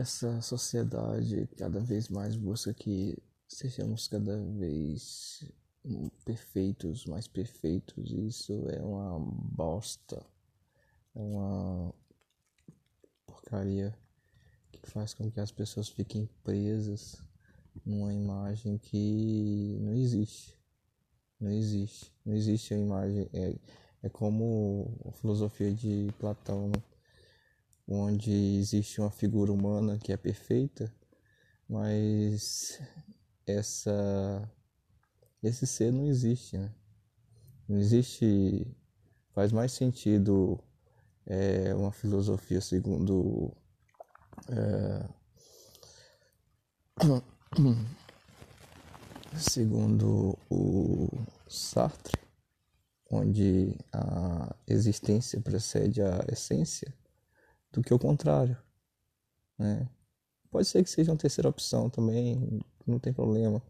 essa sociedade cada vez mais busca que sejamos cada vez perfeitos, mais perfeitos. Isso é uma bosta, é uma porcaria que faz com que as pessoas fiquem presas numa imagem que não existe. Não existe. Não existe a imagem. É, é como a filosofia de Platão, onde existe uma figura humana que é perfeita, mas essa esse ser não existe, né? Não existe. Faz mais sentido é, uma filosofia segundo. É, segundo o Sartre, onde a existência precede a essência, do que o contrário. Né? Pode ser que seja uma terceira opção também, não tem problema,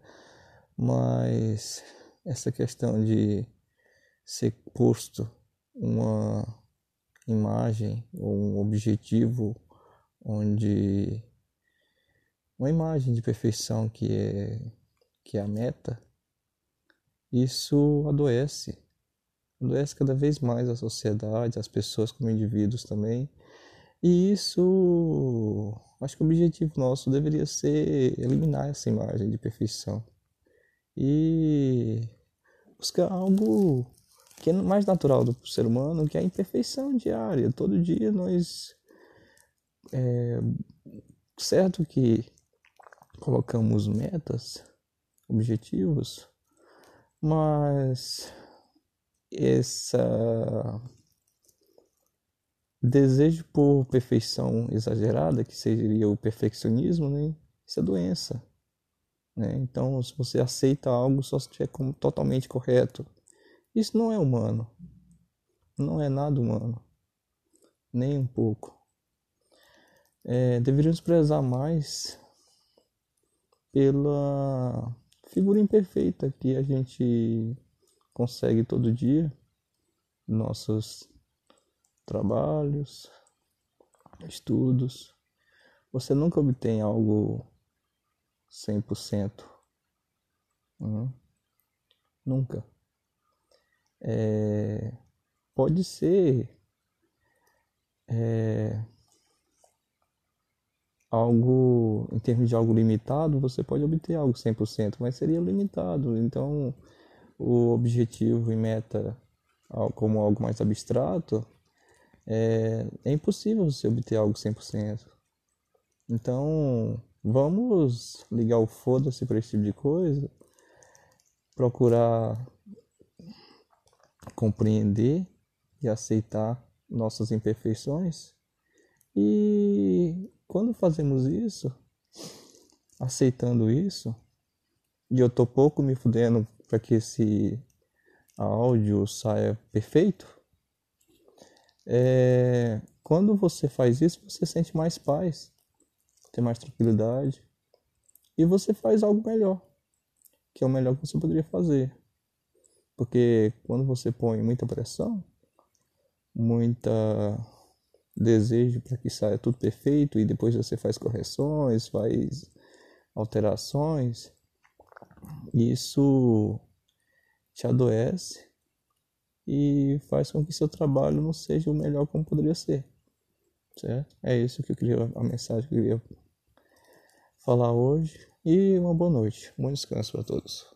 mas essa questão de ser posto uma imagem ou um objetivo onde uma imagem de perfeição que é que é a meta isso adoece adoece cada vez mais a sociedade as pessoas como indivíduos também e isso acho que o objetivo nosso deveria ser eliminar essa imagem de perfeição e buscar algo que é mais natural do ser humano, que é a imperfeição diária. Todo dia nós. É, certo que colocamos metas, objetivos, mas essa desejo por perfeição exagerada, que seria o perfeccionismo, né? Isso é doença. Né? Então, se você aceita algo só se estiver como totalmente correto, isso não é humano. Não é nada humano. Nem um pouco. É, deveríamos prezar mais pela figura imperfeita que a gente consegue todo dia, nossos trabalhos, estudos. Você nunca obtém algo 100%. Uhum. Nunca. É, pode ser é, algo, em termos de algo limitado, você pode obter algo 100%, mas seria limitado. Então, o objetivo e meta como algo mais abstrato, é, é impossível você obter algo 100%. Então, Vamos ligar o foda-se para esse tipo de coisa, procurar compreender e aceitar nossas imperfeições. E quando fazemos isso, aceitando isso, e eu tô pouco me fudendo para que esse áudio saia perfeito, é, quando você faz isso, você sente mais paz ter mais tranquilidade e você faz algo melhor, que é o melhor que você poderia fazer. Porque quando você põe muita pressão, muita desejo para que saia tudo perfeito e depois você faz correções, faz alterações, isso te adoece e faz com que seu trabalho não seja o melhor como poderia ser. Certo? É isso que eu queria, a mensagem que eu queria falar hoje. E uma boa noite. Bom descanso para todos.